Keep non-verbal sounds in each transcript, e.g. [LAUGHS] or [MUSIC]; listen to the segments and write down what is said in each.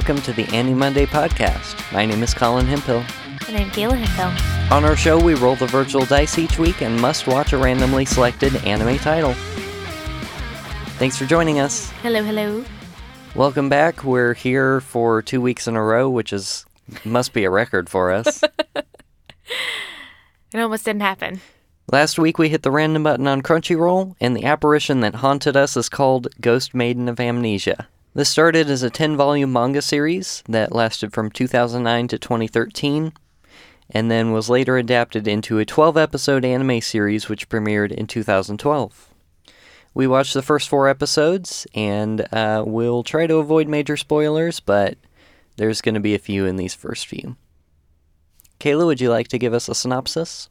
welcome to the Annie Monday podcast. My name is Colin Hemphill. And I'm Kayla Hemphill. On our show, we roll the virtual dice each week and must watch a randomly selected anime title. Thanks for joining us. Hello, hello. Welcome back. We're here for two weeks in a row, which is must be a record for us. [LAUGHS] It almost didn't happen. Last week we hit the random button on Crunchyroll, and the apparition that haunted us is called Dusk Maiden of Amnesia. This started as a 10 volume manga series that lasted from 2009 to 2013, and then was later adapted into a 12 episode anime series which premiered in 2012. We watched the first four episodes, and uh, we'll try to avoid major spoilers, but there's going to be a few in these first few. Kayla, would you like to give us a synopsis?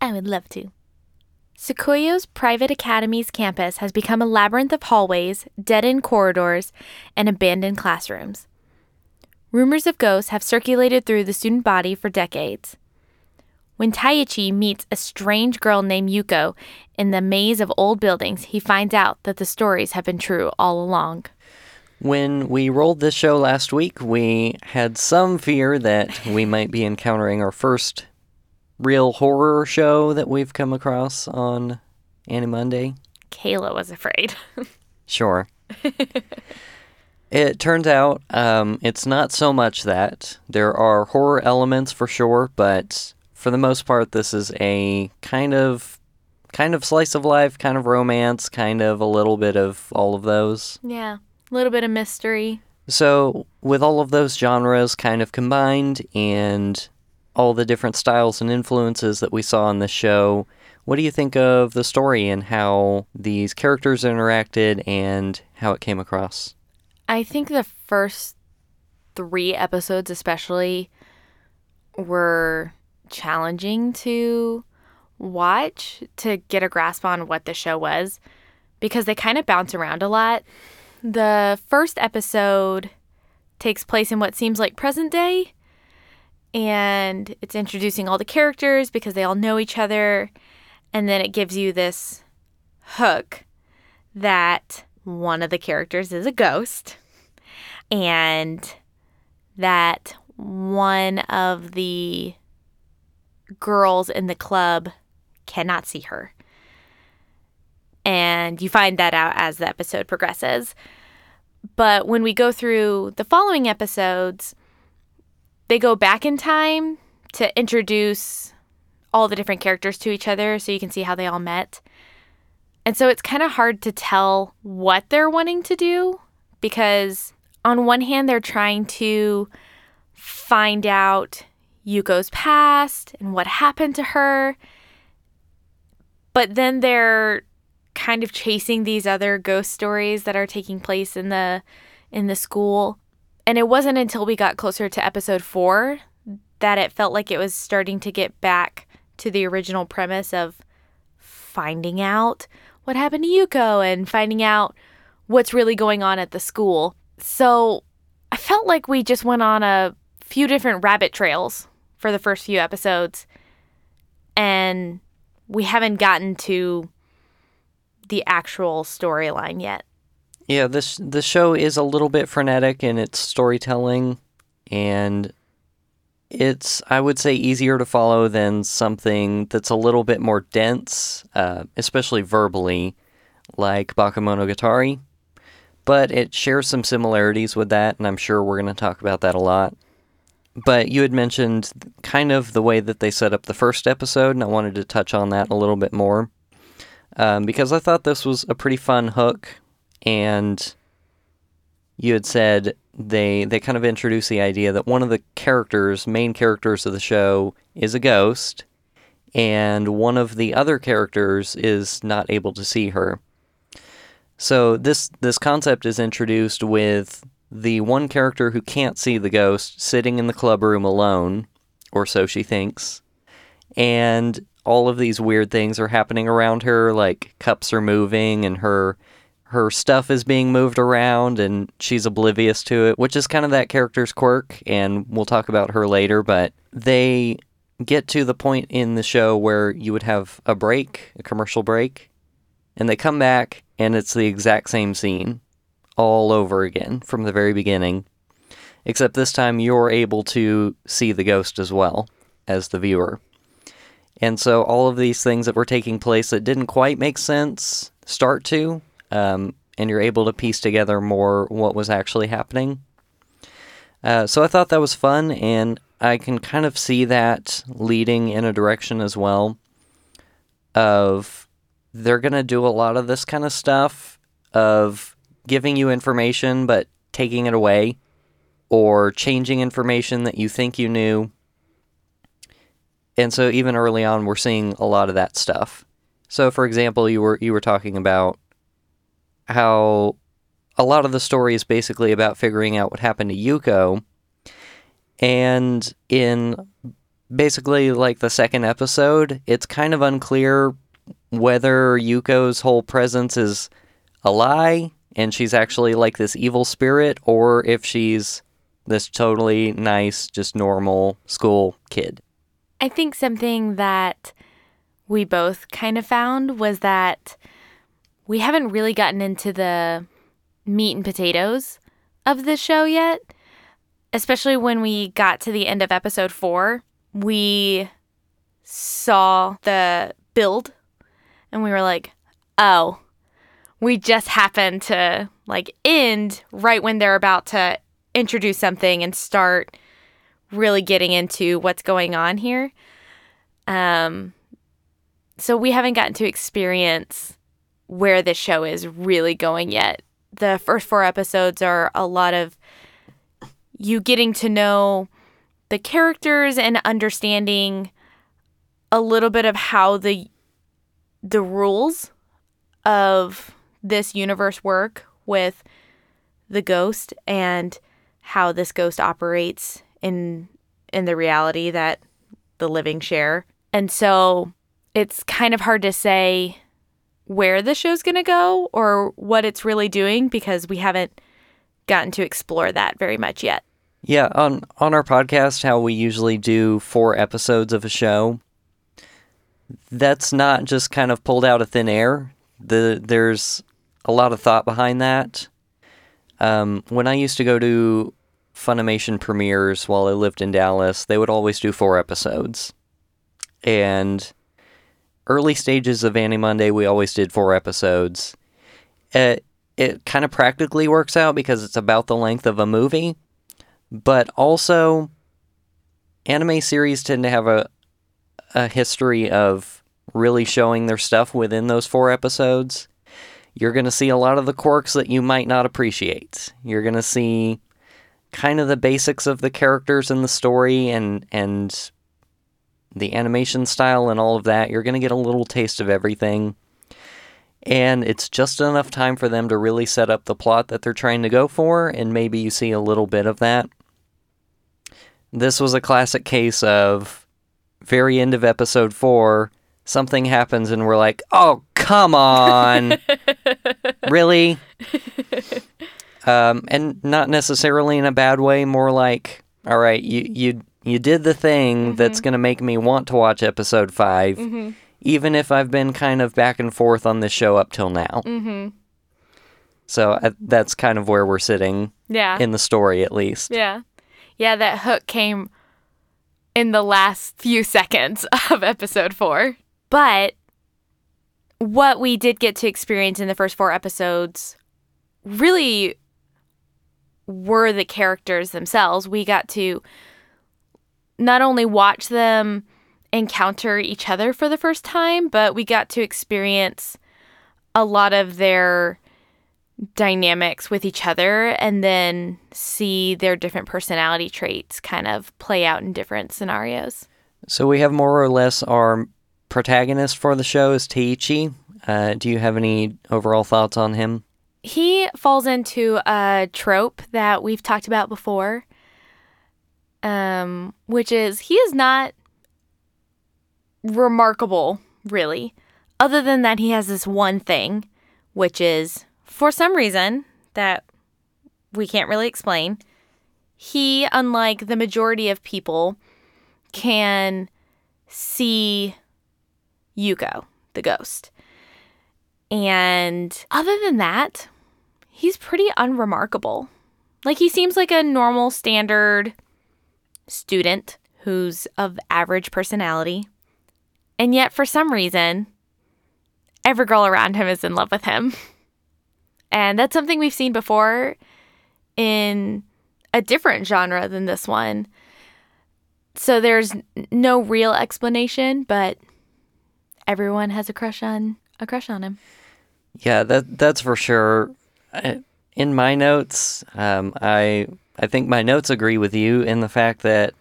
I would love to. Seikyou private academy's campus has become a labyrinth of hallways, dead end corridors, and abandoned classrooms. Rumors of ghosts have circulated through the student body for decades. When Teiichi meets a strange girl named Yuko in the maze of old buildings, he finds out that the stories have been true all along. When we rolled this show last week, we had some fear that we might be encountering our first real horror show that we've come across on Annie Monday. Kayla was afraid. [LAUGHS] Sure. it turns out um, it's not so much that. There are horror elements for sure, but for the most part, this is a kind of kind of slice of life, kind of romance, kind of a little bit of all of those. yeah, a little bit of mystery. So, with all of those genres kind of combined and all the different styles and influences that we saw in the show, what do you think of the story and how these characters interacted and how it came across? I think the first three episodes, especially, were challenging to watch to get a grasp on what the show was because they kind of bounce around a lot. The first episode takes place in what seems like present day, and it's introducing all the characters because they all know each other, and then it gives you this hook that one of the characters is a ghost and that one of the girls in the club cannot see her. And you find that out as the episode progresses. But when we go through the following episodes, they go back in time to introduce all the different characters to each other so you can see how they all met. And so it's kind of hard to tell what they're wanting to do because, on one hand, they're trying to find out Yuko's past and what happened to her. But then they're kind of chasing these other ghost stories that are taking place in the in the school. And it wasn't until we got closer to episode 4 that it felt like it was starting to get back to the original premise of finding out what happened to Yuko and finding out what's really going on at the school. So I felt like we just went on a few different rabbit trails for the first few episodes, and we haven't gotten to the actual storyline yet. Yeah, this the show is a little bit frenetic in its storytelling and it's I would say easier to follow than something that's a little bit more dense, uh, especially verbally, like Bakemonogatari. But it shares some similarities with that, and I'm sure we're going to talk about that a lot. But you had mentioned kind of the way that they set up the first episode, and I wanted to touch on that a little bit more um, because I thought this was a pretty fun hook, and you had said they they kind of introduce the idea that one of the characters, main characters of the show, is a ghost, and one of the other characters is not able to see her. So this this concept is introduced with the one character who can't see the ghost sitting in the club room alone, or so she thinks, and all of these weird things are happening around her, like cups are moving and her her stuff is being moved around and she's oblivious to it, which is kind of that character's quirk, and we'll talk about her later, but they get to the point in the show where you would have a break, a commercial break, and they come back and it's the exact same scene all over again from the very beginning. except this time you're able to see the ghost as well as the viewer. And so all of these things that were taking place that didn't quite make sense start to, um, and you're able to piece together more what was actually happening. Uh, so I thought that was fun, and I can kind of see that leading in a direction as well of they're going to do a lot of this kind of stuff of giving you information but taking it away or changing information that you think you knew. And so even early on we're seeing a lot of that stuff. So for example, you were you were talking about how a lot of the story is basically about figuring out what happened to Yuko. And in basically like the second episode, it's kind of unclear whether Yuko's whole presence is a lie and she's actually like this evil spirit or if she's this totally nice, just normal school kid. I think something that we both kind of found was that we haven't really gotten into the meat and potatoes of the show yet. Especially when we got to the end of episode four, we saw the build and we were like, oh, we just happened to like end right when they're about to introduce something and start really getting into what's going on here. Um, so we haven't gotten to experience where this show is really going yet. The first four episodes are a lot of you getting to know the characters and understanding a little bit of how the the rules of this universe work with the ghost and how this ghost operates in in the reality that the living share. And so it's kind of hard to say where the show's going to go or what it's really doing because we haven't gotten to explore that very much yet. Yeah, on on our podcast how we usually do 4 episodes of a show. That's not just kind of pulled out of thin air. The there's a lot of thought behind that. Um, when I used to go to Funimation premieres while I lived in Dallas, they would always do four episodes. And early stages of Annie Monday, we always did four episodes. It, it kind of practically works out because it's about the length of a movie, but also anime series tend to have a a history of really showing their stuff within those four episodes you're going to see a lot of the quirks that you might not appreciate. You're going to see kind of the basics of the characters and the story and and the animation style and all of that. You're going to get a little taste of everything. And it's just enough time for them to really set up the plot that they're trying to go for, and maybe you see a little bit of that. This was a classic case of very end of episode four, something happens, and we're like, oh, come on. [LAUGHS] really? Um, and not necessarily in a bad way, more like, all right, you you you did the thing mm-hmm. that's going to make me want to watch episode 5 mm-hmm. even if I've been kind of back and forth on this show up till now. Mm-hmm. So uh, that's kind of where we're sitting. Yeah. In the story, at least. Yeah. Yeah, that hook came in the last few seconds [LAUGHS] of episode four. But what we did get to experience in the first four episodes really were the characters themselves. We got to not only watch them encounter each other for the first time, but we got to experience a lot of their dynamics with each other and then see their different personality traits kind of play out in different scenarios. So we have more or less our protagonist for the show is Teiichi. Uh, do you have any overall thoughts on him? He falls into a trope that we've talked about before, um, which is he is not remarkable, really, other than that he has this one thing, which is for some reason that we can't really explain, he, unlike the majority of people, can see Yuko, the ghost. And other than that, he's pretty unremarkable. Like he seems like a normal standard student who's of average personality. And yet for some reason, every girl around him is in love with him. And that's something we've seen before in a different genre than this one. So there's no real explanation, but everyone has a crush on a crush on him. Yeah, that that's for sure. In my notes, um, I I think my notes agree with you in the fact that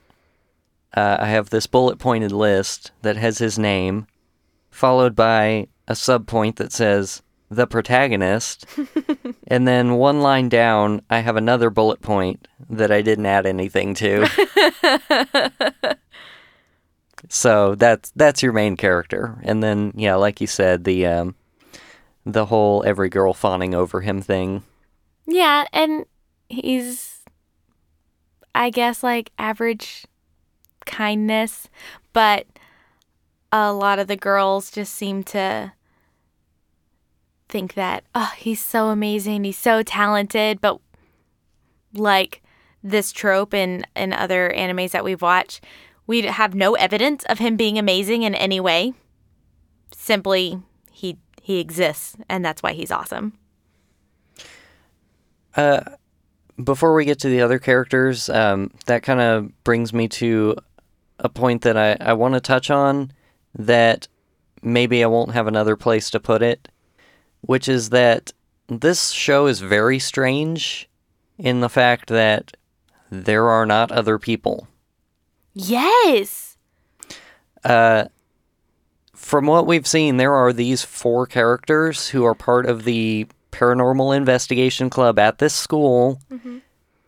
uh, I have this bullet pointed list that has his name, followed by a subpoint that says the protagonist, [LAUGHS] and then one line down, I have another bullet point that I didn't add anything to. [LAUGHS] so that's that's your main character, and then yeah, like you said, the um, the whole every girl fawning over him thing. Yeah, and he's, I guess, like average kindness, but a lot of the girls just seem to think that, oh, he's so amazing, he's so talented, but like this trope in, in other animes that we've watched, we have no evidence of him being amazing in any way. Simply, he he exists, and that's why he's awesome. Uh, before we get to the other characters, um, that kind of brings me to a point that I, I want to touch on that maybe I won't have another place to put it, which is that this show is very strange in the fact that there are not other people. Yes. Uh, from what we've seen, there are these four characters who are part of the paranormal investigation club at this school, mm-hmm.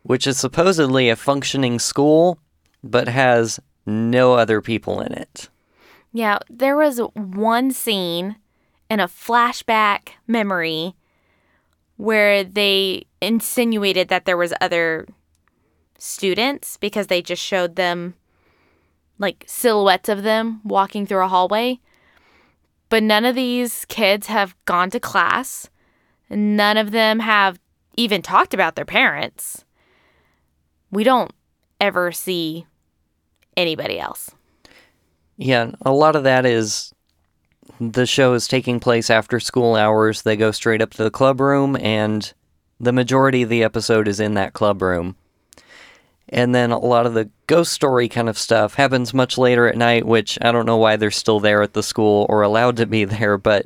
which is supposedly a functioning school, but has no other people in it. Yeah, there was one scene in a flashback memory where they insinuated that there was other students because they just showed them like silhouettes of them walking through a hallway. But none of these kids have gone to class. None of them have even talked about their parents. We don't ever see anybody else. Yeah, a lot of that is the show is taking place after school hours. They go straight up to the club room, and the majority of the episode is in that club room. And then a lot of the ghost story kind of stuff happens much later at night, which I don't know why they're still there at the school or allowed to be [LAUGHS] there, but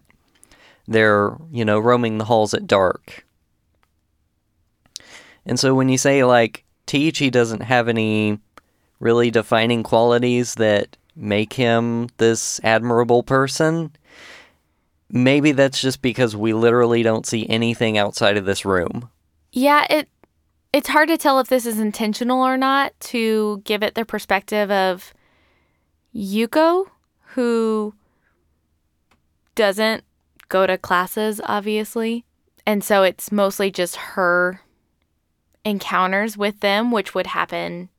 they're, you know, roaming the halls at dark. And so when you say, like, Teiichi doesn't have any really defining qualities that make him this admirable person. Maybe that's just because we literally don't see anything outside of this room. Yeah, it it's hard to tell if this is intentional or not to give it the perspective of Yuko who doesn't go to classes obviously. And so it's mostly just her encounters with them which would happen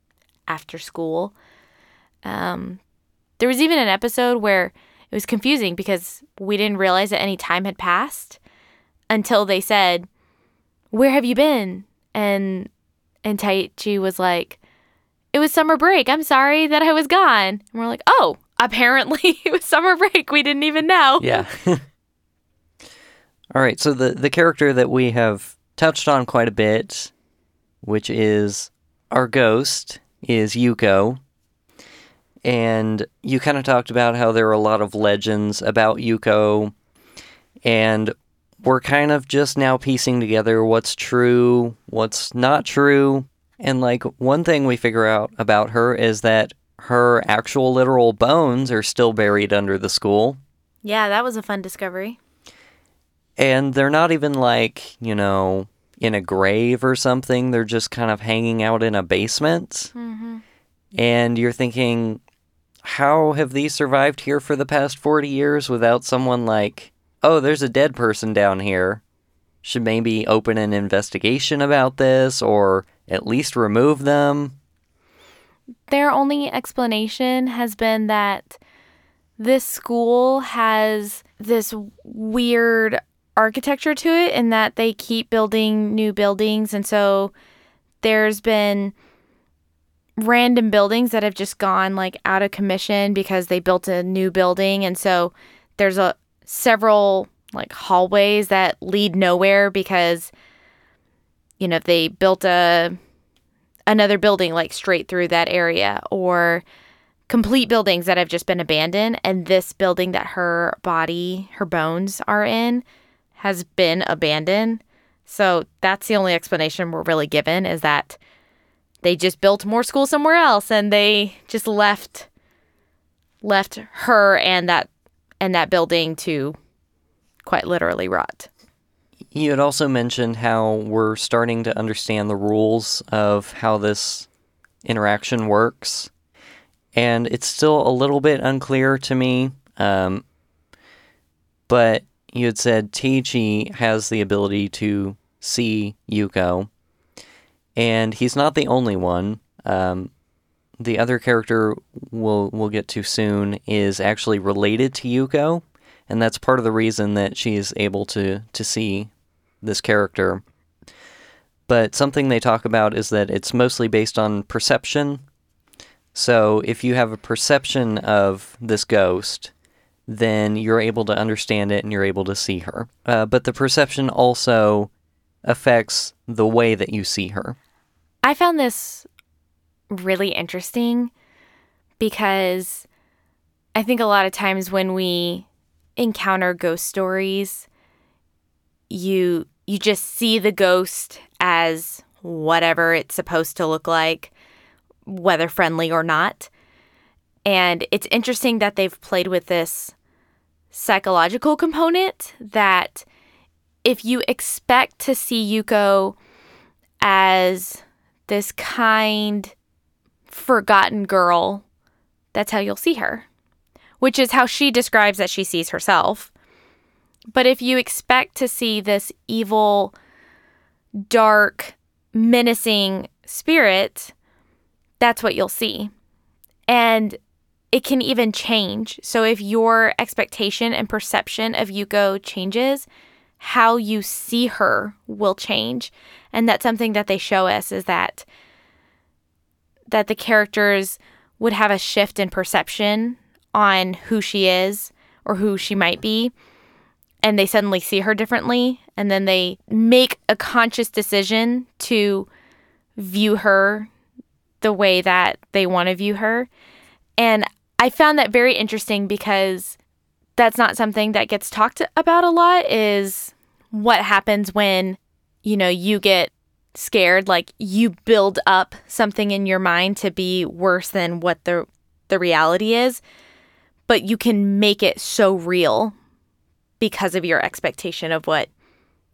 after school. Um, there was even an episode where it was confusing because we didn't realize that any time had passed until they said, "Where have you been?" and and Teiichi was like, "It was summer break. I'm sorry that I was gone." And we're like, "Oh, apparently [LAUGHS] it was summer break. We didn't even know." Yeah. [LAUGHS] All right, so the the character that we have touched on quite a bit, which is our ghost, is Yuko. And you kind of talked about how there are a lot of legends about Yuko. And we're kind of just now piecing together what's true, what's not true. And like one thing we figure out about her is that her actual literal bones are still buried under the school. Yeah, that was a fun discovery. And they're not even like, you know, in a grave or something. They're just kind of hanging out in a basement. Mm-hmm. And you're thinking, how have these survived here for the past 40 years without someone like, oh, there's a dead person down here? Should maybe open an investigation about this or at least remove them? Their only explanation has been that this school has this weird architecture to it in that they keep building new buildings. And so there's been random buildings that have just gone like out of commission because they built a new building. And so there's a several like hallways that lead nowhere because you know they built a another building like straight through that area or complete buildings that have just been abandoned. And this building that her body her bones are in has been abandoned so that's the only explanation we're really given is that they just built more school somewhere else and they just left left her and that and that building to quite literally rot. You had also mentioned how we're starting to understand the rules of how this interaction works, and it's still a little bit unclear to me. Um, but you had said Teiichi has the ability to see Yuko, and he's not the only one. Um, the other character we'll we'll get to soon is actually related to Yuko, and that's part of the reason that she's able to to see this character. But something they talk about is that it's mostly based on perception. So if you have a perception of this ghost, then you're able to understand it and you're able to see her. Uh, but the perception also affects the way that you see her. I found this really interesting because I think a lot of times when we encounter ghost stories, you you just see the ghost as whatever it's supposed to look like, whether friendly or not. And it's interesting that they've played with this psychological component that if you expect to see Yuko as this kind, forgotten girl, that's how you'll see her, which is how she describes that she sees herself. But if you expect to see this evil, dark, menacing spirit, that's what you'll see. And it can even change. So if your expectation and perception of Yuko changes, how you see her will change. And that's something that they show us is that that the characters would have a shift in perception on who she is or who she might be and they suddenly see her differently and then they make a conscious decision to view her the way that they want to view her and i found that very interesting because that's not something that gets talked about a lot is what happens when you know you get scared like you build up something in your mind to be worse than what the the reality is but you can make it so real because of your expectation of what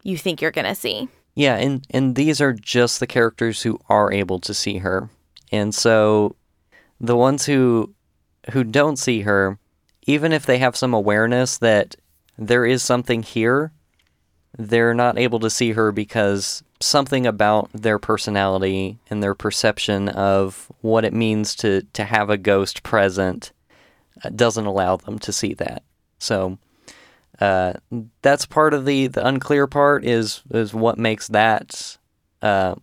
you think you're going to see Yeah, and and these are just the characters who are able to see her. And so the ones who who don't see her, even if they have some awareness that there is something here, they're not able to see her because something about their personality and their perception of what it means to to have a ghost present uh, doesn't allow them to see that. So uh, that's part of the, the unclear part is is what makes that uh,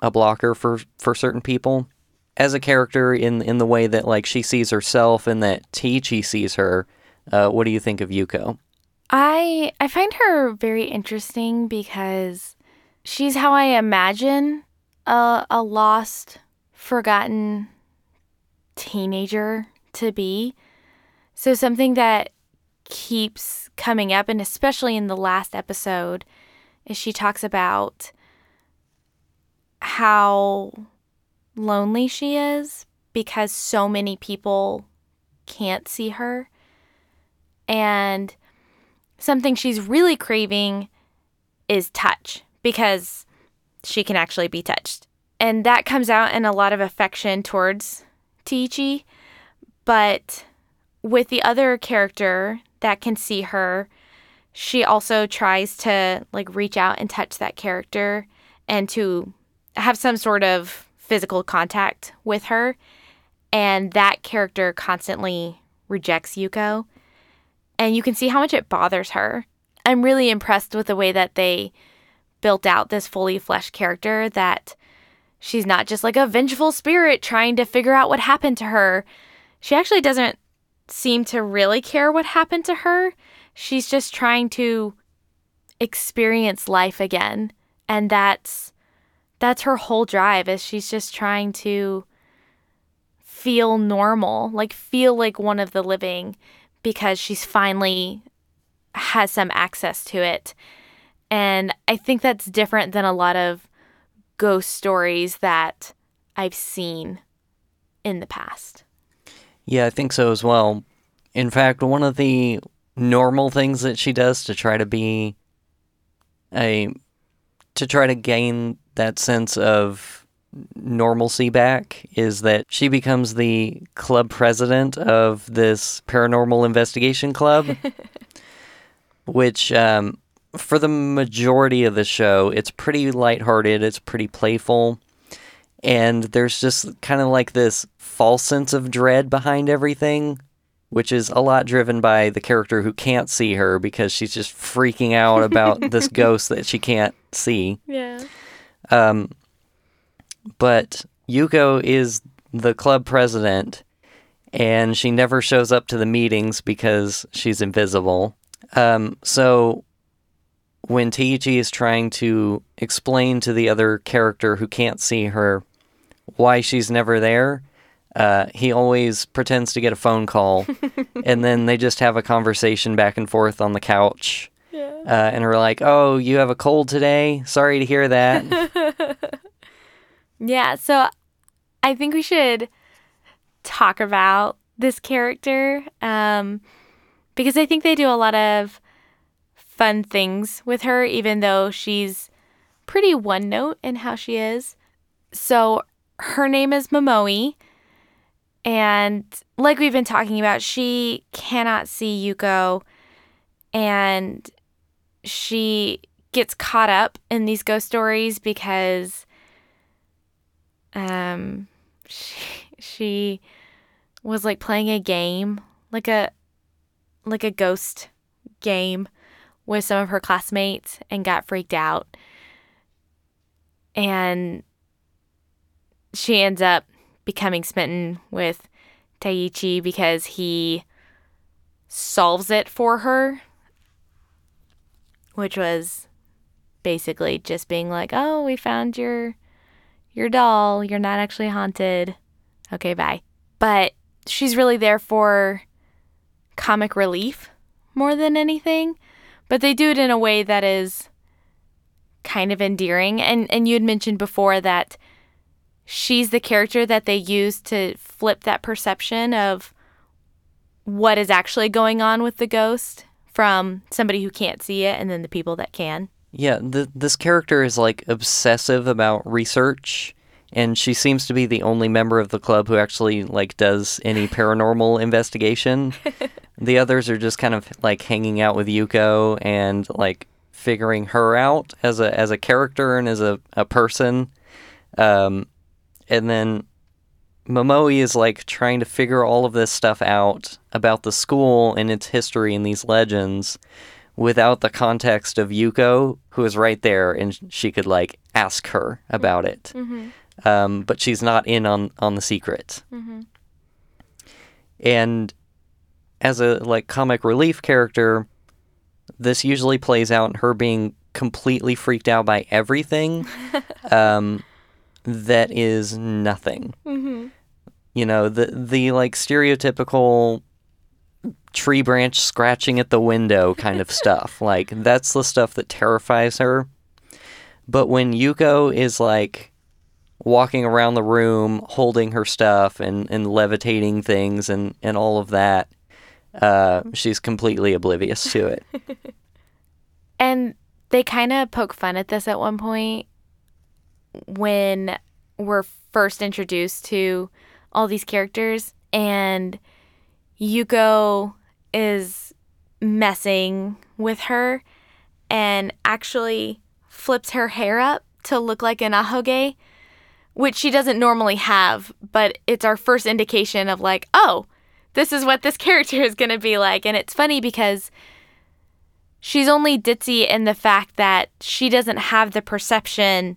a blocker for for certain people. As a character in in the way that like she sees herself and that Teiichi sees her, uh, what do you think of Yuko? I I find her very interesting because she's how I imagine a a lost, forgotten teenager to be. So something that keeps coming up and especially in the last episode is she talks about how lonely she is because so many people can't see her. And something she's really craving is touch because she can actually be touched. And that comes out in a lot of affection towards Teiichi. But with the other character that can see her, she also tries to like reach out and touch that character and to have some sort of physical contact with her. And that character constantly rejects Yuko. And you can see how much it bothers her. I'm really impressed with the way that they built out this fully fleshed character that she's not just like a vengeful spirit trying to figure out what happened to her. She actually doesn't seem to really care what happened to her. She's just trying to experience life again. And that's that's her whole drive is she's just trying to feel normal, like feel like one of the living because she's finally has some access to it. And I think that's different than a lot of ghost stories that I've seen in the past. Yeah, I think so as well. In fact, one of the normal things that she does to try to be a to try to gain that sense of normalcy back is that she becomes the club president of this paranormal investigation club [LAUGHS] which um, for the majority of the show, it's pretty lighthearted, it's pretty playful, and there's just kind of like this false sense of dread behind everything, which is a lot driven by the character who can't see her because she's just freaking out about this [LAUGHS] ghost that she can't see. Yeah. Um, but Yuko is the club president, and she never shows up to the meetings because she's invisible. Um, so when Teiichi is trying to explain to the other character who can't see her why she's never there, uh, he always pretends to get a phone call, [LAUGHS] and then they just have a conversation back and forth on the couch. Yeah. Uh, and are like, "Oh, you have a cold today? Sorry to hear that." [LAUGHS] yeah, so I think we should talk about this character um, because I think they do a lot of fun things with her, even though she's pretty one note in how she is. So her name is Momoi. And like we've been talking about, she cannot see Yuko and she gets caught up in these ghost stories because um she, she was like playing a game, like a like a ghost game with some of her classmates and got freaked out. And she ends up becoming smitten with Teiichi because he solves it for her, which was basically just being like, "Oh, we found your your doll. You're not actually haunted. Okay, bye." But she's really there for comic relief more than anything but they do it in a way that is kind of endearing. And and you had mentioned before that she's the character that they use to flip that perception of what is actually going on with the ghost from somebody who can't see it and then the people that can. Yeah, the, this character is like obsessive about research and she seems to be the only member of the club who actually like does any [LAUGHS] paranormal investigation. the others are just kind of like hanging out with Yuko and like figuring her out as a as a character and as a, a person. Um, and then Momoi is like trying to figure all of this stuff out about the school and its history and these legends without the context of Yuko, who is right there and she could like ask her about it. Mm-hmm um, but she's not in on on the secret. Mm-hmm. And as a like comic relief character, this usually plays out in her being completely freaked out by everything [LAUGHS] um, that is nothing. Mm-hmm. You know the the like stereotypical tree branch scratching at the window kind of stuff. [LAUGHS] Like that's the stuff that terrifies her. But when Yuko is like walking around the room holding her stuff and, and levitating things and, and all of that. Uh, she's completely oblivious to it. [LAUGHS] and they kind of poke fun at this at one point when we're first introduced to all these characters and Yuko is messing with her and actually flips her hair up to look like an ahoge which she doesn't normally have, but it's our first indication of like, oh, this is what this [LAUGHS] character is going to be like. And it's funny because she's only ditzy in the fact that she doesn't have the perception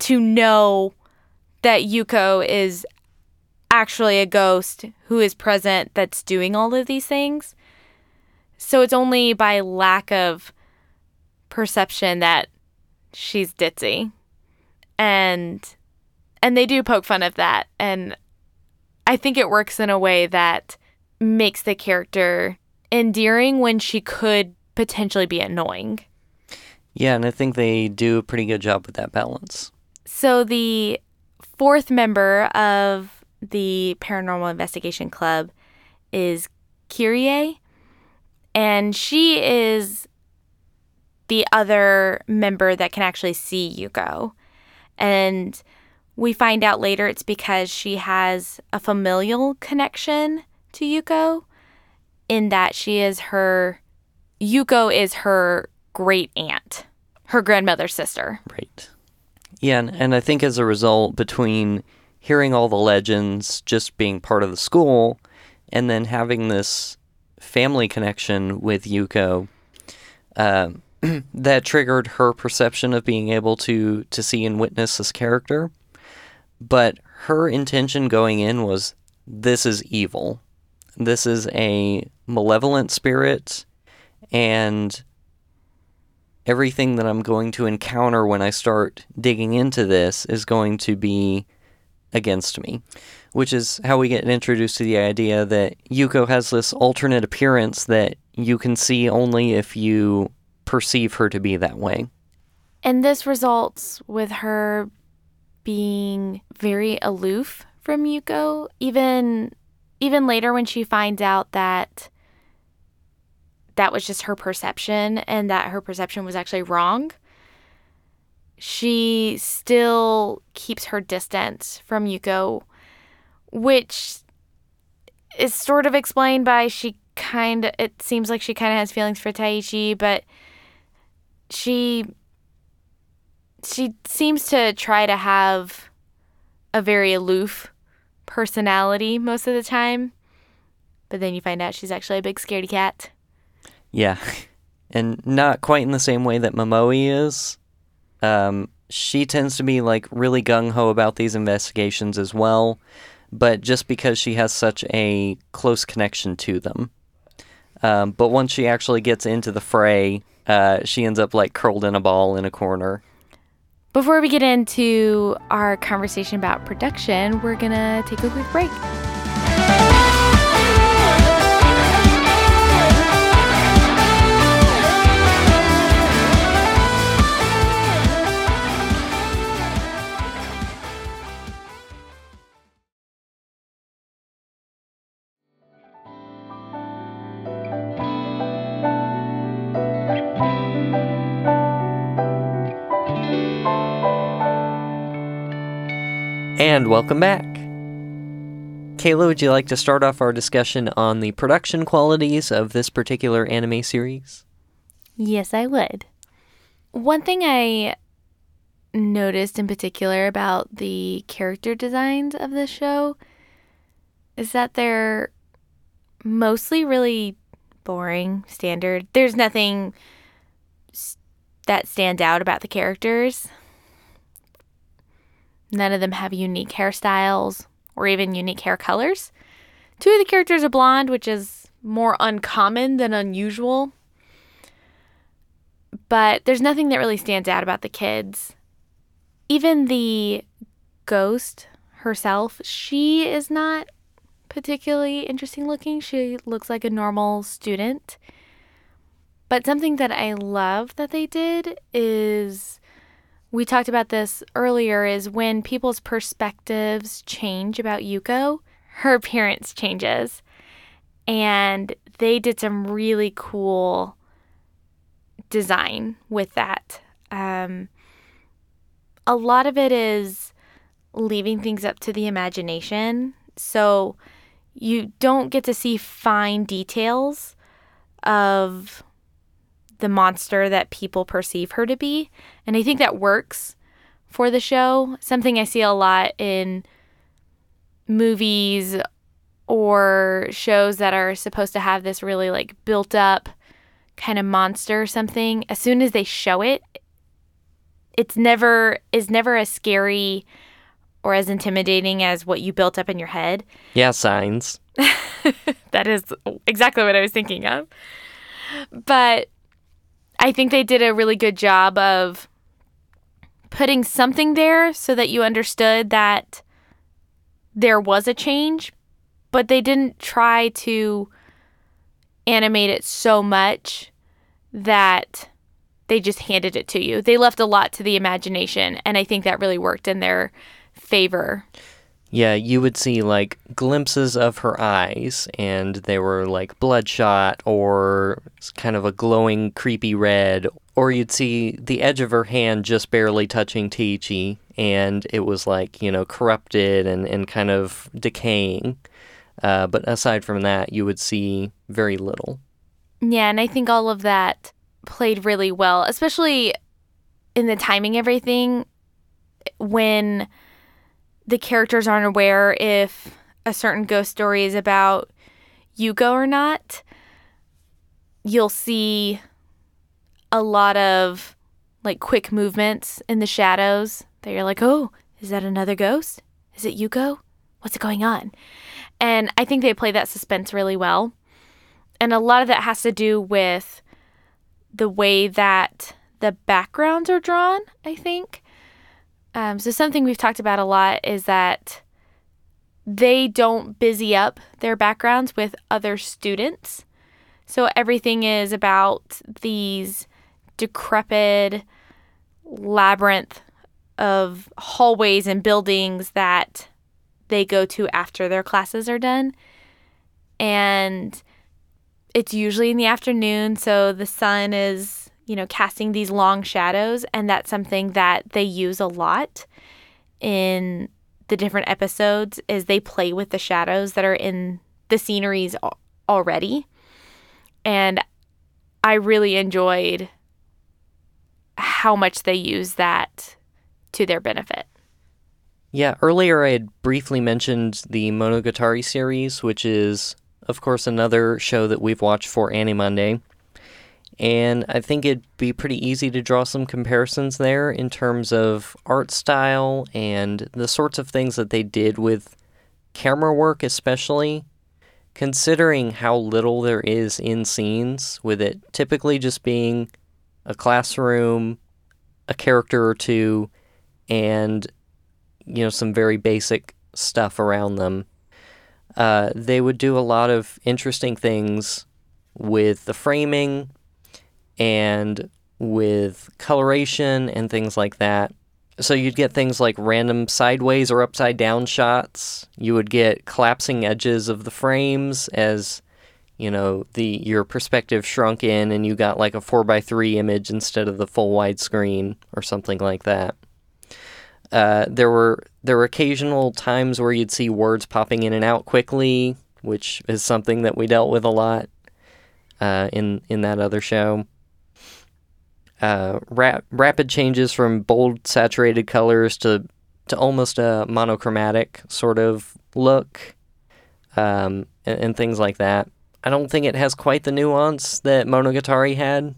to know that Yuko is actually a ghost who is present that's doing all of these things. So it's only by lack of perception that she's ditzy. And and they do poke fun of that and I think it works in a way that makes the character endearing when she could potentially be annoying. Yeah, and I think they do a pretty good job with that balance. So the fourth member of the Paranormal Investigation Club is Kirie, and she is the other member that can actually see Yuko. And we find out later it's because she has a familial connection to Yuko in that she is her Yuko is her great aunt, her grandmother's sister. Right. Yeah, and, and I think as a result, between hearing all the legends, just being part of the school, and then having this family connection with Yuko, uh, [CLEARS THROAT] that triggered her perception of being able to to see and witness this character. But her intention going in was, this is evil. This is a malevolent spirit, and everything that I'm going to encounter when I start digging into this is going to be against me. Which is how we get introduced to the idea that Yuko has this alternate appearance that you can see only if you perceive her to be that way. And this results with her being very aloof from Yuko, even even later when she finds out that that was just her perception and that her perception was actually wrong, she still keeps her distance from Yuko, which is sort of explained by she kind of, it seems like she kind of has feelings for Teiichi, but she she seems to try to have a very aloof personality most of the time. But then you find out she's actually a big scaredy cat. Yeah. [LAUGHS] And not quite in the same way that Momoi is. Um, she tends to be like really gung ho about these investigations as well, but just because she has such a close connection to them. Um, but once she actually gets into the fray, uh, she ends up like curled in a ball in a corner. Before we get into our conversation about production, we're to take a quick break. And welcome back. Kayla, would you like to start off our discussion on the production qualities of this particular anime series? Yes, I would. One thing I noticed in particular about the character designs of the show is that they're mostly really boring, standard. There's nothing that stands out about the characters. None of them have unique hairstyles or even unique hair colors. Two of the characters are blonde, which is more uncommon than unusual. But there's nothing that really stands out about the kids. Even the ghost herself, she is not particularly interesting looking. She looks like a normal student. But something that I love that they did is we talked about this earlier is when people's perspectives change about Yuko, her [LAUGHS] appearance changes. And they did some really cool design with that. Um, a lot of it is leaving things up to the imagination. So you don't get to see fine details of the monster that people perceive her to be. And I think that works for the show. Something I see a lot in movies or shows that are supposed to have this really like built up kind of monster or something. As soon as they show it, it's never is never as scary or as intimidating as what you built up in your head. Yeah, signs. [LAUGHS] that is exactly what I was thinking of. But I think they did a really good job of putting something there so that you understood that there was a change, but they didn't try to animate it so much that they just handed it to you. They left a lot to the imagination, and I think that really worked in their favor. Yeah, you would see like glimpses of her eyes, and they were like bloodshot or kind of a glowing, creepy red. Or you'd see the edge of her hand just barely touching Teiichi, and it was like, you know, corrupted and, and kind of decaying. Uh, but aside from that, you would see very little. Yeah, and I think all of that played really well, especially in the timing everything when the characters aren't aware if a certain ghost story is about Yuko or not. You'll see a lot of like quick movements in the shadows that you're like, oh, is that another ghost? Is it Yuko? What's going on? And I think they play that suspense really well. And a lot of that has to do with the way that the backgrounds are drawn, I think. Um, so, something we've talked about a lot is that they don't busy up their backgrounds with other students. So, everything is about these decrepit labyrinth of hallways and buildings that they go to after their classes are done. And it's usually in the afternoon, so the sun is, you know, casting these long shadows, and that's something that they use a lot in the different episodes is they play with the shadows that are in the sceneries already. And I really enjoyed how much they use that to their benefit. Yeah, earlier I had briefly mentioned the Monogatari series, which is of course, another show that we've watched for AniMonday, And I think it'd be pretty easy to draw some comparisons there in terms of art style and the sorts of things that they did with camera work, especially. Considering how little there is in scenes, with it typically just being a classroom, a character or two, and, you know, some very basic stuff around them uh, they would do a lot of interesting things with the framing and with coloration and things like that. So you'd get things like random sideways or upside down shots. You would get collapsing edges of the frames as you know the your perspective shrunk in and you got like a 4 by 3 image instead of the full widescreen or something like that. Uh, there were there were occasional times where you'd see words popping in and out quickly, which is something that we dealt with a lot uh, in in that other show. Uh, rap- rapid changes from bold saturated colors to to almost a monochromatic sort of look, um, and, and things like that. I don't think it has quite the nuance that Monogatari had,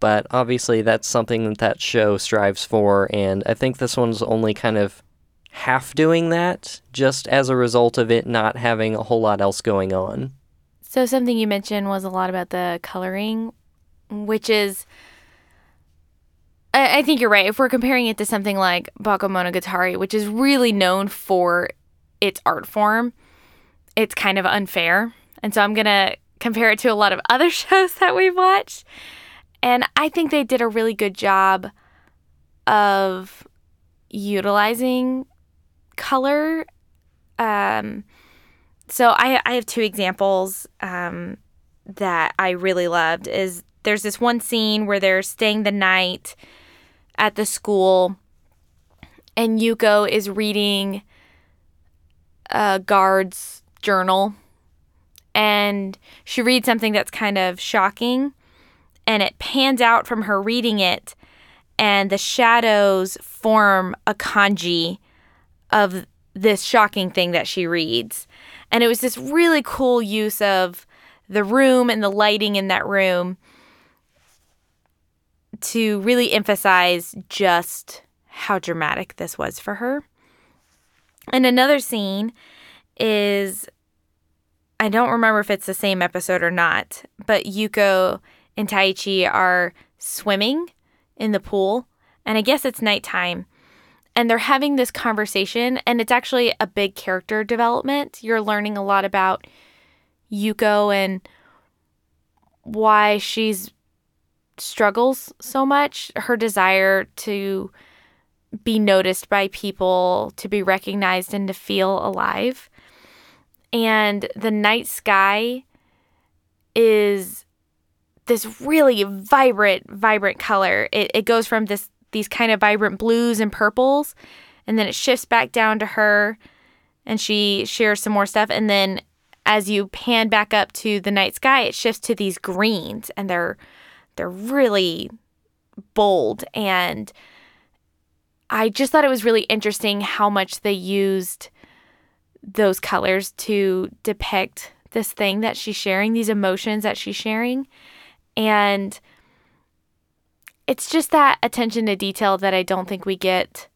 but obviously that's something that that show strives for, and I think this one's only kind of half doing that just as a result of it not having a whole lot else going on. So, something you mentioned was a lot about the coloring, which is, I, I think you're right. If we're comparing it to something like Bakemonogatari, which is really known for its art form, it's kind of unfair. And so, I'm going to compare it to a lot of other [LAUGHS] shows that we've watched. And I think they did a really good job of utilizing color. Um, so I, I have two examples um, that I really loved. Is there's this one scene where they're staying the night at the school, and Yuko is reading a guard's journal, and she reads something that's kind of shocking and it pans out from her reading it, and the shadows form a kanji of this shocking thing that she reads. And it was this really cool use of the room and the lighting in that room to really emphasize just how dramatic this was for her. And another scene is I don't remember if it's the same episode or not, but Yuko and Teiichi are swimming in the pool, and I guess it's nighttime. And they're having this conversation, and it's actually a big character development. You're learning a lot about Yuko and why she's struggles so much, her desire to be noticed by people, to be recognized, and to feel alive. And the night sky is this really vibrant, vibrant color. It, it goes from this these kind of vibrant blues and purples, and then it shifts back down to her, and she shares some more stuff. And then as you pan back up to the night sky, it shifts to these greens, and they're they're really bold and I just thought it was really interesting how much they used those colors to depict this thing that she's sharing, these emotions that she's sharing. And it's just that attention to detail that I don't think we get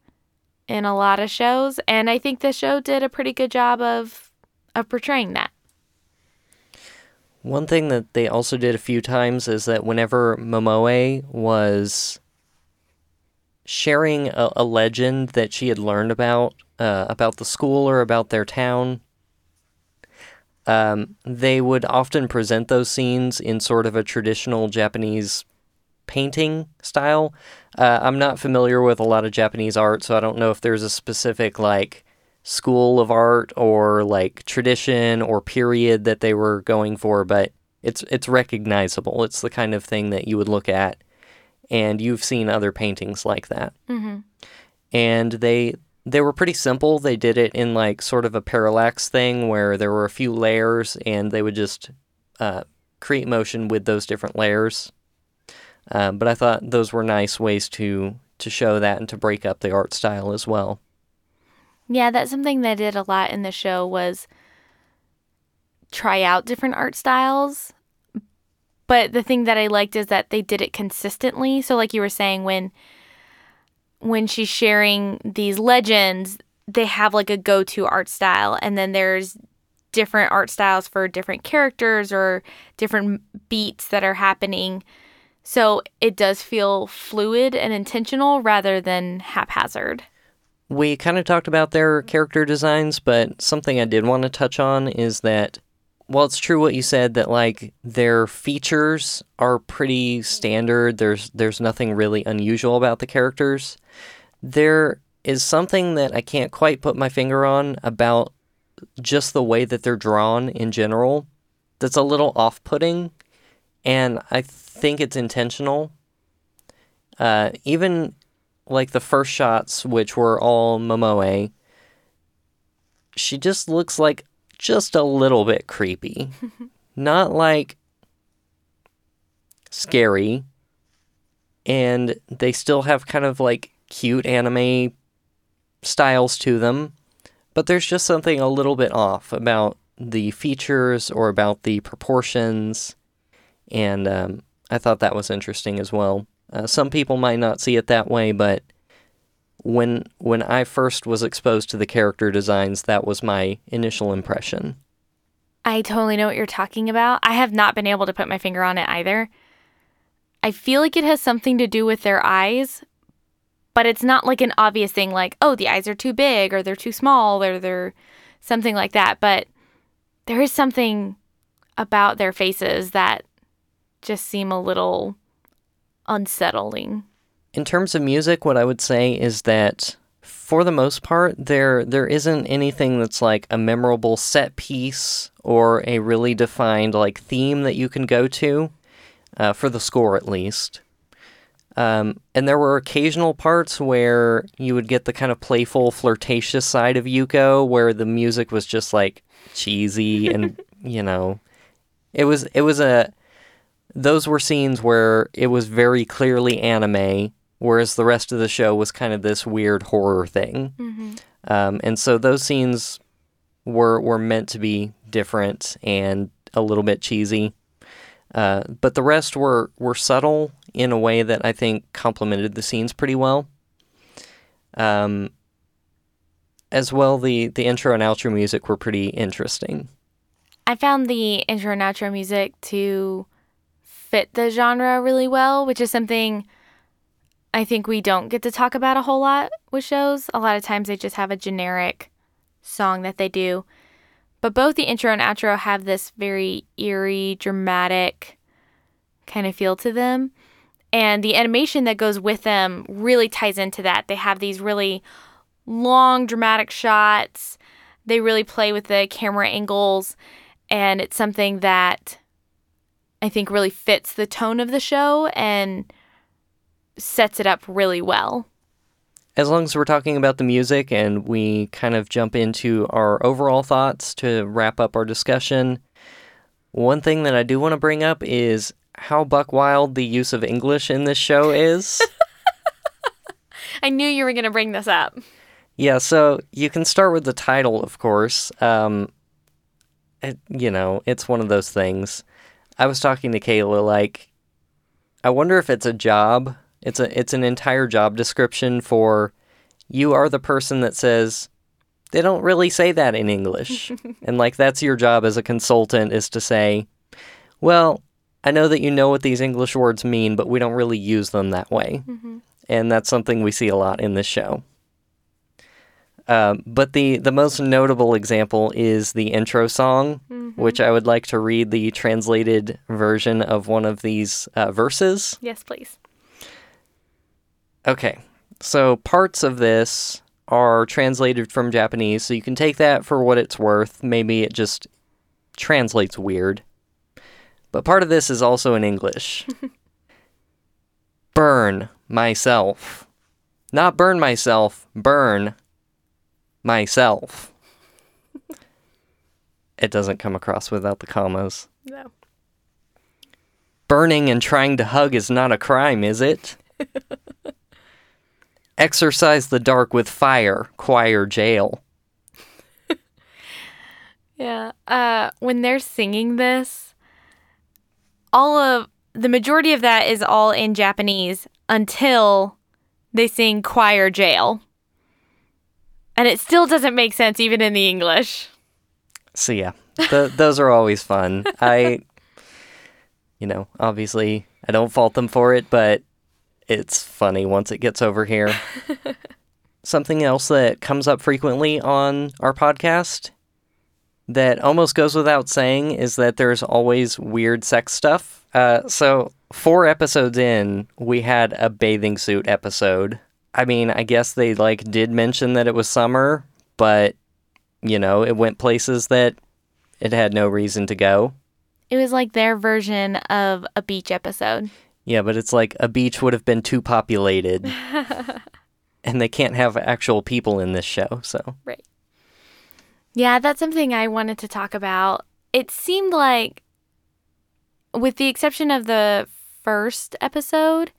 in a lot of shows. And I think the show did a pretty good job of of portraying that. One thing that they also did a few times is that whenever Momoe was sharing a, a legend that she had learned about uh, about the school or about their town, um, they would often present those scenes in sort of a traditional Japanese painting style. Uh, I'm not familiar with a lot of Japanese art, so I don't know if there's a specific like school of art or like tradition or period that they were going for, but it's it's recognizable. It's the kind of thing that you would look at and you've seen other paintings like that. Mm-hmm. And they they were pretty simple. They did it in like sort of a parallax thing where there were a few layers, and they would just uh, create motion with those different layers. Uh, but I thought those were nice ways to to show that and to break up the art style as well. Yeah, that's something they did a lot in the show was try out different art styles but the thing that I liked is that they did it consistently. So like you were saying when when she's sharing these legends, they have like a go-to art style and then there's different art styles for different characters or different beats that are happening. So it does feel fluid and intentional rather than haphazard. We kind of talked about their character designs, but something I did want to touch on is that while it's true what you said that like their features are pretty standard, there's there's nothing really unusual about the characters. There is something that I can't quite put my finger on about just the way that they're drawn in general that's a little off-putting and I think it's intentional. Uh, even like the first shots, which were all Momoe, she just looks like just a little bit creepy. [LAUGHS] Not like scary. And they still have kind of like cute anime styles to them. But there's just something a little bit off about the features or about the proportions. And um, I thought that was interesting as well. Uh, some people might not see it that way, but when when I first was exposed to the character designs, that was my initial impression. I totally know what you're talking about. I have not been able to put my finger on it either. I feel like it has something to do with their eyes, but it's not like an obvious thing like, oh, the eyes are too big or they're too small or they're something like that. But there is something about their faces that just seem a little unsettling. In terms of music, what I would say is that for the most part, there there isn't anything that's like a memorable set piece or a really defined like theme that you can go to, uh, for the score at least. Um, and there were occasional parts where you would get the kind of playful, flirtatious side of Yuko, where the music was just like cheesy and [LAUGHS] you know, it was it was a those were scenes where it was very clearly anime whereas the rest of the show was kind of this weird horror thing. Mm-hmm. Um, and so those scenes were were meant to be different and a little bit cheesy. Uh, but the rest were were subtle in a way that I think complemented the scenes pretty well. Um, as well, the the intro and outro music were pretty interesting. I found the intro and outro music to fit the genre really well, which is something I think we don't get to talk about a whole lot with shows. A lot of times they just have a generic song that they do. But both the intro and outro have this very eerie, dramatic kind of feel to them. And the animation that goes with them really ties into that. They have these really long, dramatic shots. They really play with the camera angles. And it's something that I think really fits the tone of the show and sets it up really well. As long as we're talking about the music and we kind of jump into our overall thoughts to wrap up our discussion, one thing that I do want to bring up is how buck wild the use of English in this show is. [LAUGHS] I knew you were going to bring this up. Yeah, so you can start with the title, of course. Um, it, you know, it's one of those things. I was talking to Kayla, like, I wonder if it's a job. It's a it's an entire job description for you are the person that says they don't really say that in English. [LAUGHS] and like that's your job as a consultant is to say, well, I know that you know what these English words mean, but we don't really use them that way. Mm-hmm. And that's something we see a lot in this show. Um, but the, the most notable example is the intro song, Mm-hmm. which I would like to read the translated version of one of these uh, verses. Yes, please. Okay, so parts of this are translated from Japanese, so you can take that for what it's worth. Maybe it just translates weird. But part of this is also in English. [LAUGHS] burn myself. Not burn myself, burn myself. it doesn't come across without the commas. No. Burning and trying to hug is not a crime, is it? [LAUGHS] Exercise the dark with fire, choir jail. [LAUGHS] Yeah. Uh, when they're singing this, all of the majority of that is all in Japanese until they sing choir jail. And it still doesn't make sense even in the English. So yeah, th- [LAUGHS] those are always fun. I, you know, obviously I don't fault them for it, but it's funny once it gets over here. [LAUGHS] Something else that comes up frequently on our podcast that almost goes without saying is that there's always weird sex stuff. Uh, so four episodes in, we had a bathing suit episode. I mean, I guess they like did mention that it was summer, but you know, it went places that it had no reason to go. It was like their version of a beach episode. Yeah, but it's like a beach would have been too populated. [LAUGHS] and they can't have actual people in this show, so. Right. Yeah, that's something I wanted to talk about. It seemed like, with the exception of the first episode,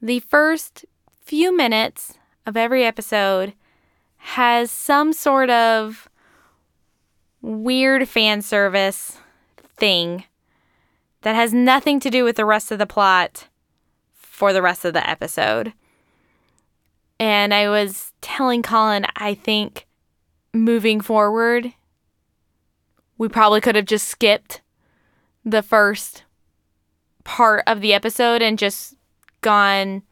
the first few minutes of every episode has some sort of weird fan service thing that has nothing to do with the rest of the plot for the rest of the episode. And I was telling Colin, I think moving forward, we probably could have just skipped the first part of the episode and just gone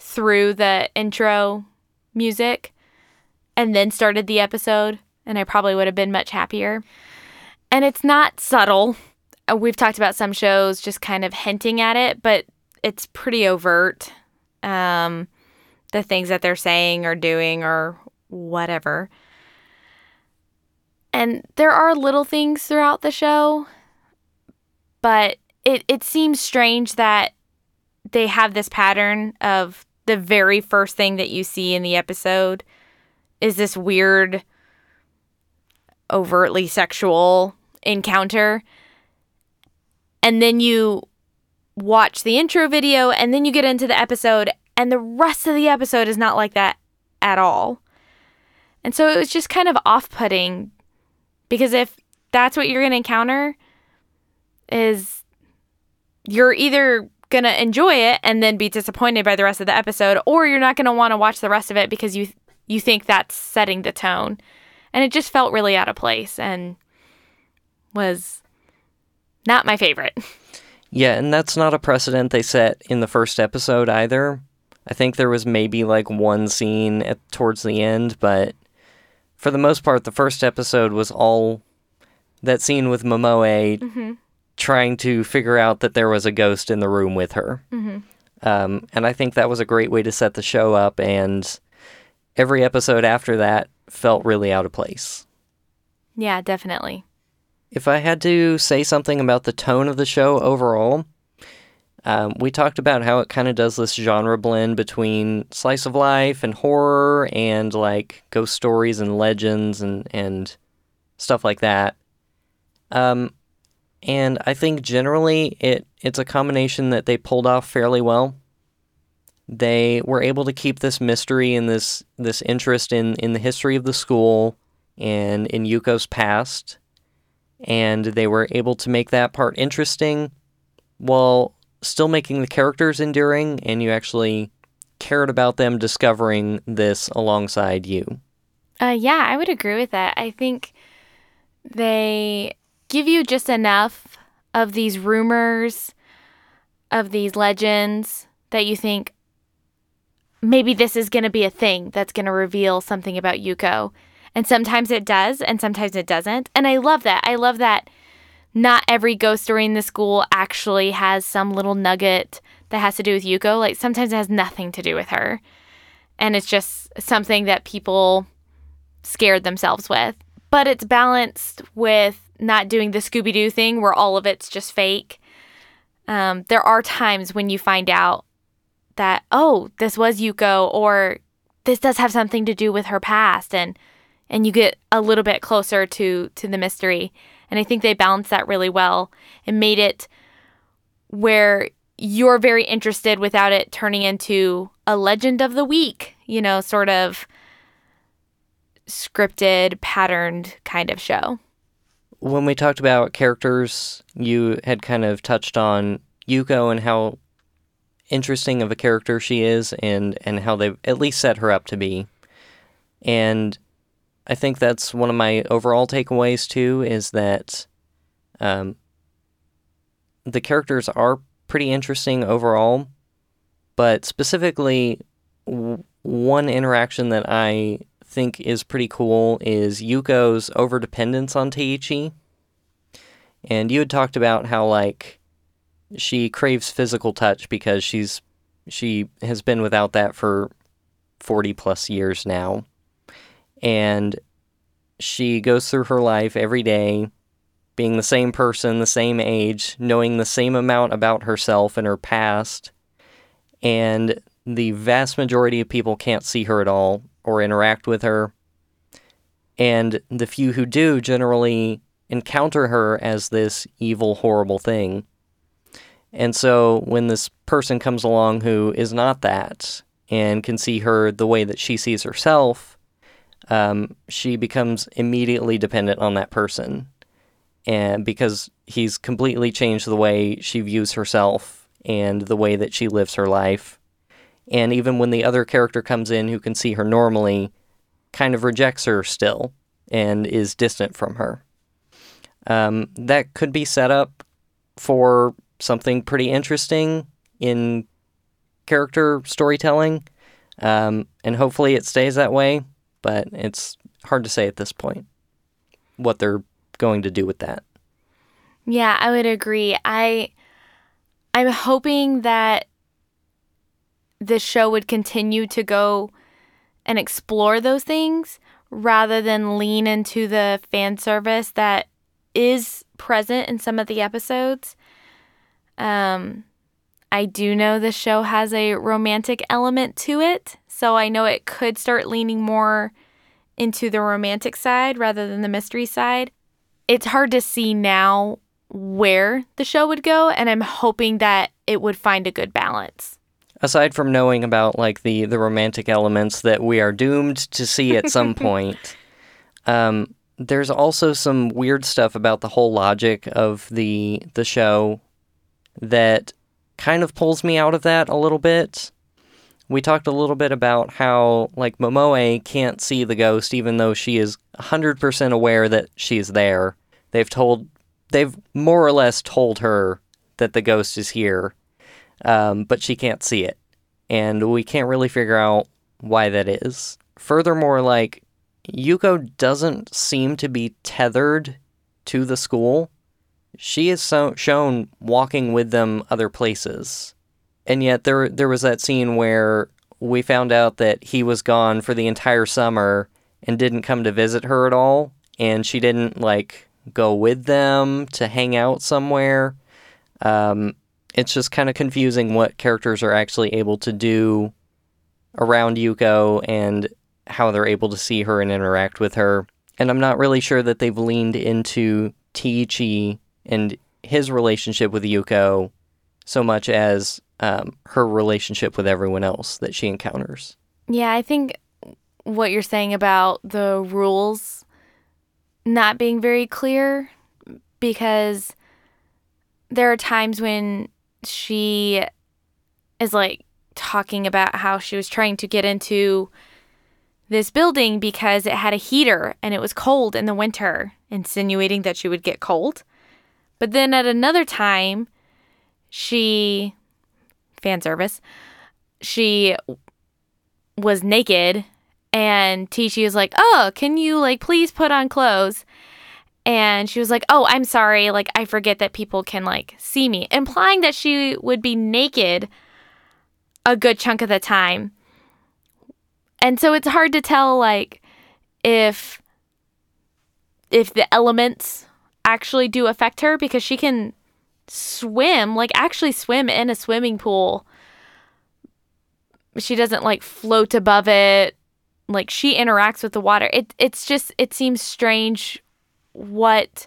through the intro music and then started the episode, and I probably would have been much happier. And it's not subtle. Uh, We've talked about some shows just kind of hinting at it, but it's pretty overt. Um, the things that they're saying or doing or whatever. And there are little things throughout the show, but it, it seems strange that they have this pattern of the very first thing that you see in the episode is this weird, overtly sexual encounter. And then you watch the intro video and then you get into the episode, and the rest of the episode is not like that at all. And so it was just kind of off putting because if that's what you're going to encounter, is you're either going to enjoy it and then be disappointed by the rest of the episode, or you're not going to want to watch the rest of it because you you think that's setting the tone. And it just felt really out of place and was not my favorite. [LAUGHS] Yeah, and that's not a precedent they set in the first episode either. I think there was maybe like one scene at, towards the end, but for the most part, the first episode was all that scene with Momoe Mm-hmm. Trying to figure out that there was a ghost in the room with her. Mm-hmm. Um, and I think that was a great way to set the show up, and every episode after that felt really out of place. Yeah, definitely. If I had to say something about the tone of the show overall, um, we talked about how it kind of does this genre blend between slice of life and horror and like ghost stories and legends and, and stuff like that. Um, and I think generally it it's a combination that they pulled off fairly well. They were able to keep this mystery and this this interest in in the history of the school and in Yuko's past, and they were able to make that part interesting while still making the characters enduring, and you actually cared about them discovering this alongside you. Uh, yeah, I would agree with that. I think they give you just enough of these rumors, of these legends that you think maybe this is going to be a thing that's going to reveal something about Yuko. And sometimes it does, and sometimes it doesn't. And I love that. I love that not every ghost story in the school actually has some little nugget that has to do with Yuko. Like sometimes it has nothing to do with her. And it's just something that people scared themselves with. But it's balanced with not doing the Scooby Doo thing where all of it's just fake. Um, there are times when you find out that, oh, this was Yuko, or this does have something to do with her past, and and you get a little bit closer to to the mystery. And I think they balanced that really well and made it where you're very interested without it turning into a legend of the week, you know, sort of scripted, patterned kind of show. When we talked about characters, you had kind of touched on Yuko and how interesting of a character she is and and how they've at least set her up to be. And I think that's one of my overall takeaways too is that um, the characters are pretty interesting overall, but specifically w- one interaction that I think is pretty cool is Yuko's overdependence on Teiichi. And you had talked about how like she craves physical touch because she's she has been without that for 40 plus years now. And she goes through her life every day being the same person, the same age, knowing the same amount about herself and her past. And the vast majority of people can't see her at all or interact with her. And the few who do generally encounter her as this evil, horrible thing. And so when this person comes along who is not that and can see her the way that she sees herself, um, she becomes immediately dependent on that person. And because he's completely changed the way she views herself and the way that she lives her life. And even when the other character comes in who can see her normally, kind of rejects her still and is distant from her. Um, that could be set up for something pretty interesting in character storytelling. Um, and hopefully it stays that way, but it's hard to say at this point what they're going to do with that. Yeah, I would agree. I I'm hoping that the show would continue to go and explore those things rather than lean into the fan service that is present in some of the episodes. Um I do know the show has a romantic element to it, so I know it could start leaning more into the romantic side rather than the mystery side. It's hard to see now where the show would go, and I'm hoping that it would find a good balance. Aside from knowing about like the the romantic elements that we are doomed to see at some [LAUGHS] point, um, there's also some weird stuff about the whole logic of the the show that kind of pulls me out of that a little bit. we talked a little bit about how like Momoe can't see the ghost even though she is 100% aware that she's there. They've told they've more or less told her that the ghost is here. Um, but she can't see it. And we can't really figure out why that is. Furthermore, like Yuko doesn't seem to be tethered to the school. She is so shown walking with them other places and yet there there was that scene where we found out that he was gone for the entire summer and didn't come to visit her at all and she didn't like go with them to hang out somewhere um, it's just kind of confusing what characters are actually able to do around Yuko and how they're able to see her and interact with her and I'm not really sure that they've leaned into Teiichi and his relationship with Yuko so much as um, her relationship with everyone else that she encounters. Yeah, I think what you're saying about the rules not being very clear because there are times when she is like talking about how she was trying to get into this building because it had a heater and it was cold in the winter, insinuating that she would get cold. But then at another time, she fan service. She was naked and Teiichi was like, "Oh, can you like please put on clothes?" And she was like, "Oh, I'm sorry. Like I forget that people can like see me," implying that she would be naked a good chunk of the time. And so it's hard to tell like if if the elements actually do affect her because she can swim, like actually swim in a swimming pool. She doesn't like float above it. Like she interacts with the water. It it's just it seems strange what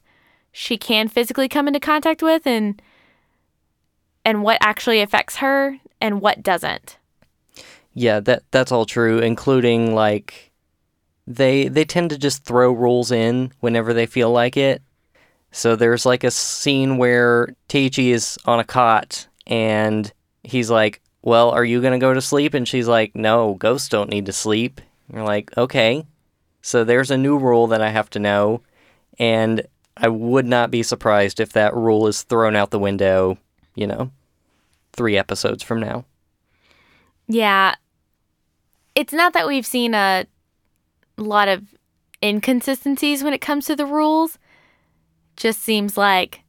she can physically come into contact with and and what actually affects her and what doesn't. Yeah, that that's all true, including like they they tend to just throw rules in whenever they feel like it so there's like a scene where Teiichi is on a cot and he's like, Well, are you going to go to sleep? And she's like, No, ghosts don't need to sleep. And you're like, Okay. So there's a new rule that I have to know. And I would not be surprised if that rule is thrown out the window, you know, three episodes from now. Yeah. It's not that we've seen a lot of inconsistencies when it comes to the rules just seems like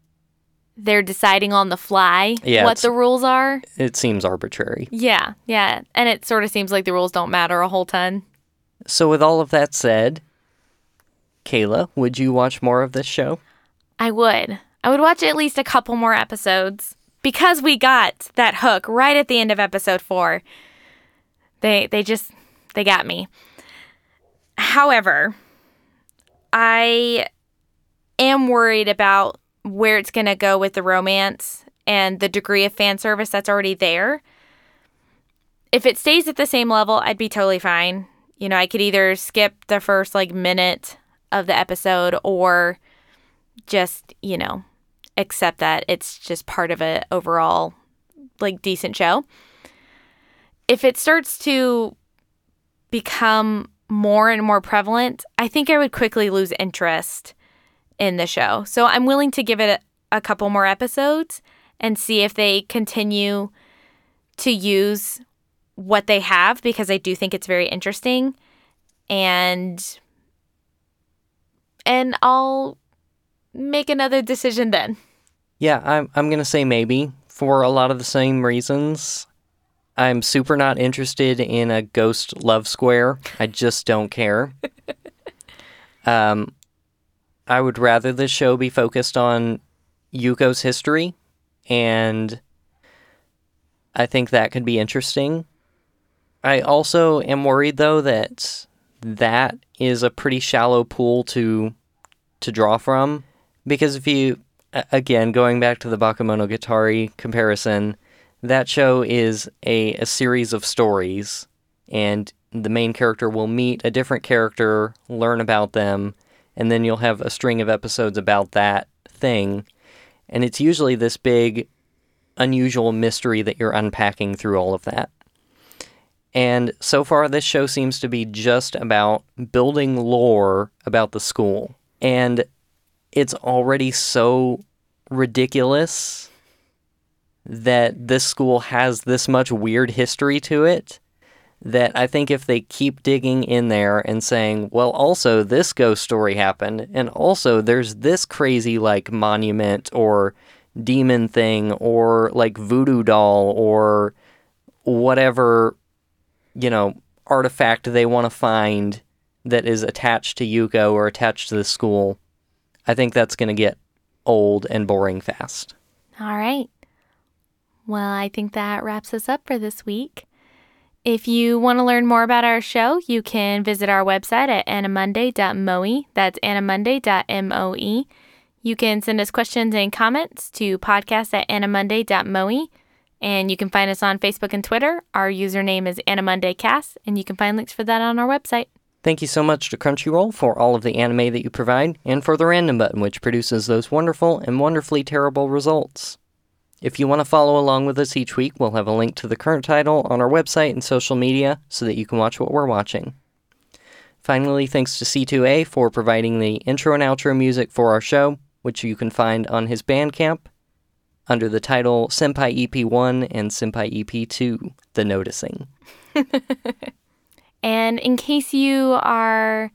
they're deciding on the fly Yeah, what the rules are. It seems arbitrary. Yeah, yeah. And it sort of seems like the rules don't matter a whole ton. So, with all of that said, Kayla, would you watch more of this show? I would. I would watch at least a couple more episodes because we got that hook right at the end of episode 4. They they just they got me. However, I am worried about where it's going to go with the romance and the degree of fan service that's already there. If it stays at the same level, I'd be totally fine. You know, I could either skip the first like minute of the episode or just, you know, accept that it's just part of a overall like decent show. If it starts to become more and more prevalent, I think I would quickly lose interest in the show. So I'm willing to give it a, a couple more episodes and see if they continue to use what they have because I do think it's very interesting and and I'll make another decision then. Yeah, I'm I'm gonna say maybe for a lot of the same reasons. I'm super not interested in a ghost love square. I just don't care. [LAUGHS] um, I would rather the show be focused on Yuko's history, and I think that could be interesting. I also am worried though that that is a pretty shallow pool to to draw from because if you again going back to the Bakemonogatari comparison, that show is a, a series of stories and the main character will meet a different character, learn about them, and then you'll have a string of episodes about that thing. And it's usually this big, unusual mystery that you're unpacking through all of that. And so far, this show seems to be just about building lore about the school. And it's already so ridiculous that this school has this much weird history to it that I think if they keep digging in there and saying, well, also this ghost story happened, and also there's this crazy like monument or demon thing or like voodoo doll or whatever, you know, artifact they want to find that is attached to Yuko or attached to the school, I think that's going to get old and boring fast. All right. Well, I think that wraps us up for this week. If you want to learn more about our show, you can visit our website at animonday.moe. That's animonday.moe. You can send us questions and comments to podcast at animonday.moe. And you can find us on Facebook and Twitter. Our username is AniMondayCast, and you can find links for that on our website. Thank you so much to Crunchyroll for all of the anime that you provide, and for the random button, which produces those wonderful and wonderfully terrible results. If you want to follow along with us each week, we'll have a link to the current title on our website and social media so that you can watch what we're watching. Finally, thanks to Sithu Aye for providing the intro and outro music for our show, which you can find on his Bandcamp under the title Senpai EP1 and Senpai EP2 The Noticing. [LAUGHS] And in case you are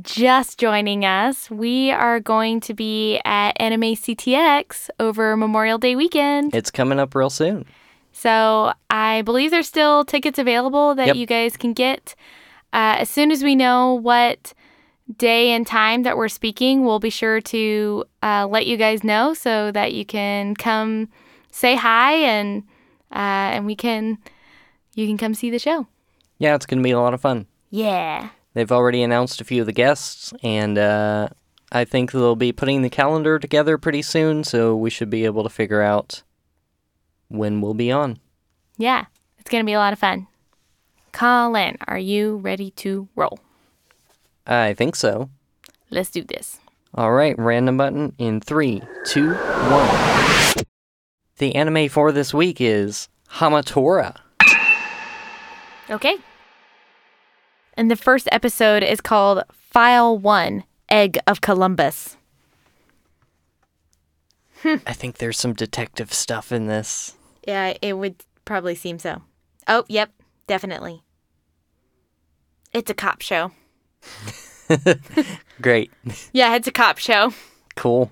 just joining us, we are going to be at Anime CTX over Memorial Day weekend. It's coming up real soon. So I believe there's still tickets available that Yep. you guys can get. Uh, as soon as we know what day and time that we're speaking, we'll be sure to uh, let you guys know so that you can come say hi and uh, and we can you can come see the show. Yeah, it's going to be a lot of fun. Yeah. They've already announced a few of the guests, and uh, I think they'll be putting the calendar together pretty soon, so we should be able to figure out when we'll be on. Yeah, it's going to be a lot of fun. Colin, are you ready to roll? I think so. Let's do this. All right, random button in three, two, one. The anime for this week is Hamatora. Okay. And the first episode is called File 1 Egg of Columbus. I think there's some detective stuff in this. Yeah, it would probably seem so. Oh, yep, definitely. It's a cop show. [LAUGHS] Great. Yeah, it's a cop show. Cool.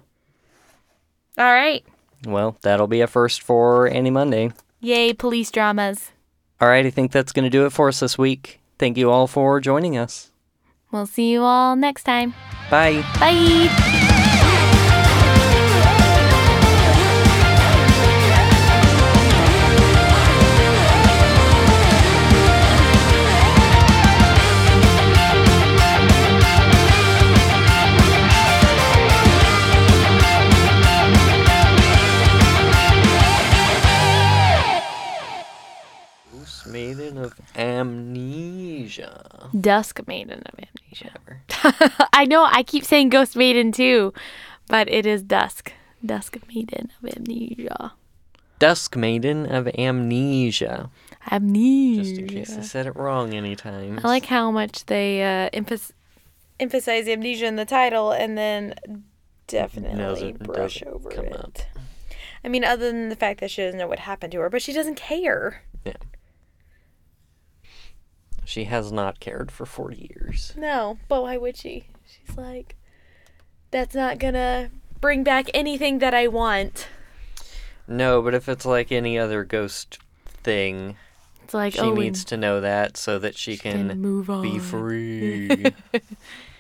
All right. Well, that'll be a first for AniMonday. Yay, police dramas. All right, I think that's going to do it for us this week. Thank you all for joining us. We'll see you all next time. Bye. Bye. Dusk Maiden of Amnesia. [LAUGHS] I know I keep saying Ghost Maiden too, but it is Dusk. Dusk Maiden of Amnesia. Dusk Maiden of Amnesia. Amnesia. Just in case I said it wrong anytime. I like how much they uh, emphas- emphasize amnesia in the title and then definitely brush over it. up. I mean, other than the fact that she doesn't know what happened to her, but she doesn't care. She has not cared for 40 years. No, but why would she? She's like, that's not gonna bring back anything that I want. No, but if it's like any other ghost thing, It's like, she oh, needs to know that so that she can can move on. be free. [LAUGHS]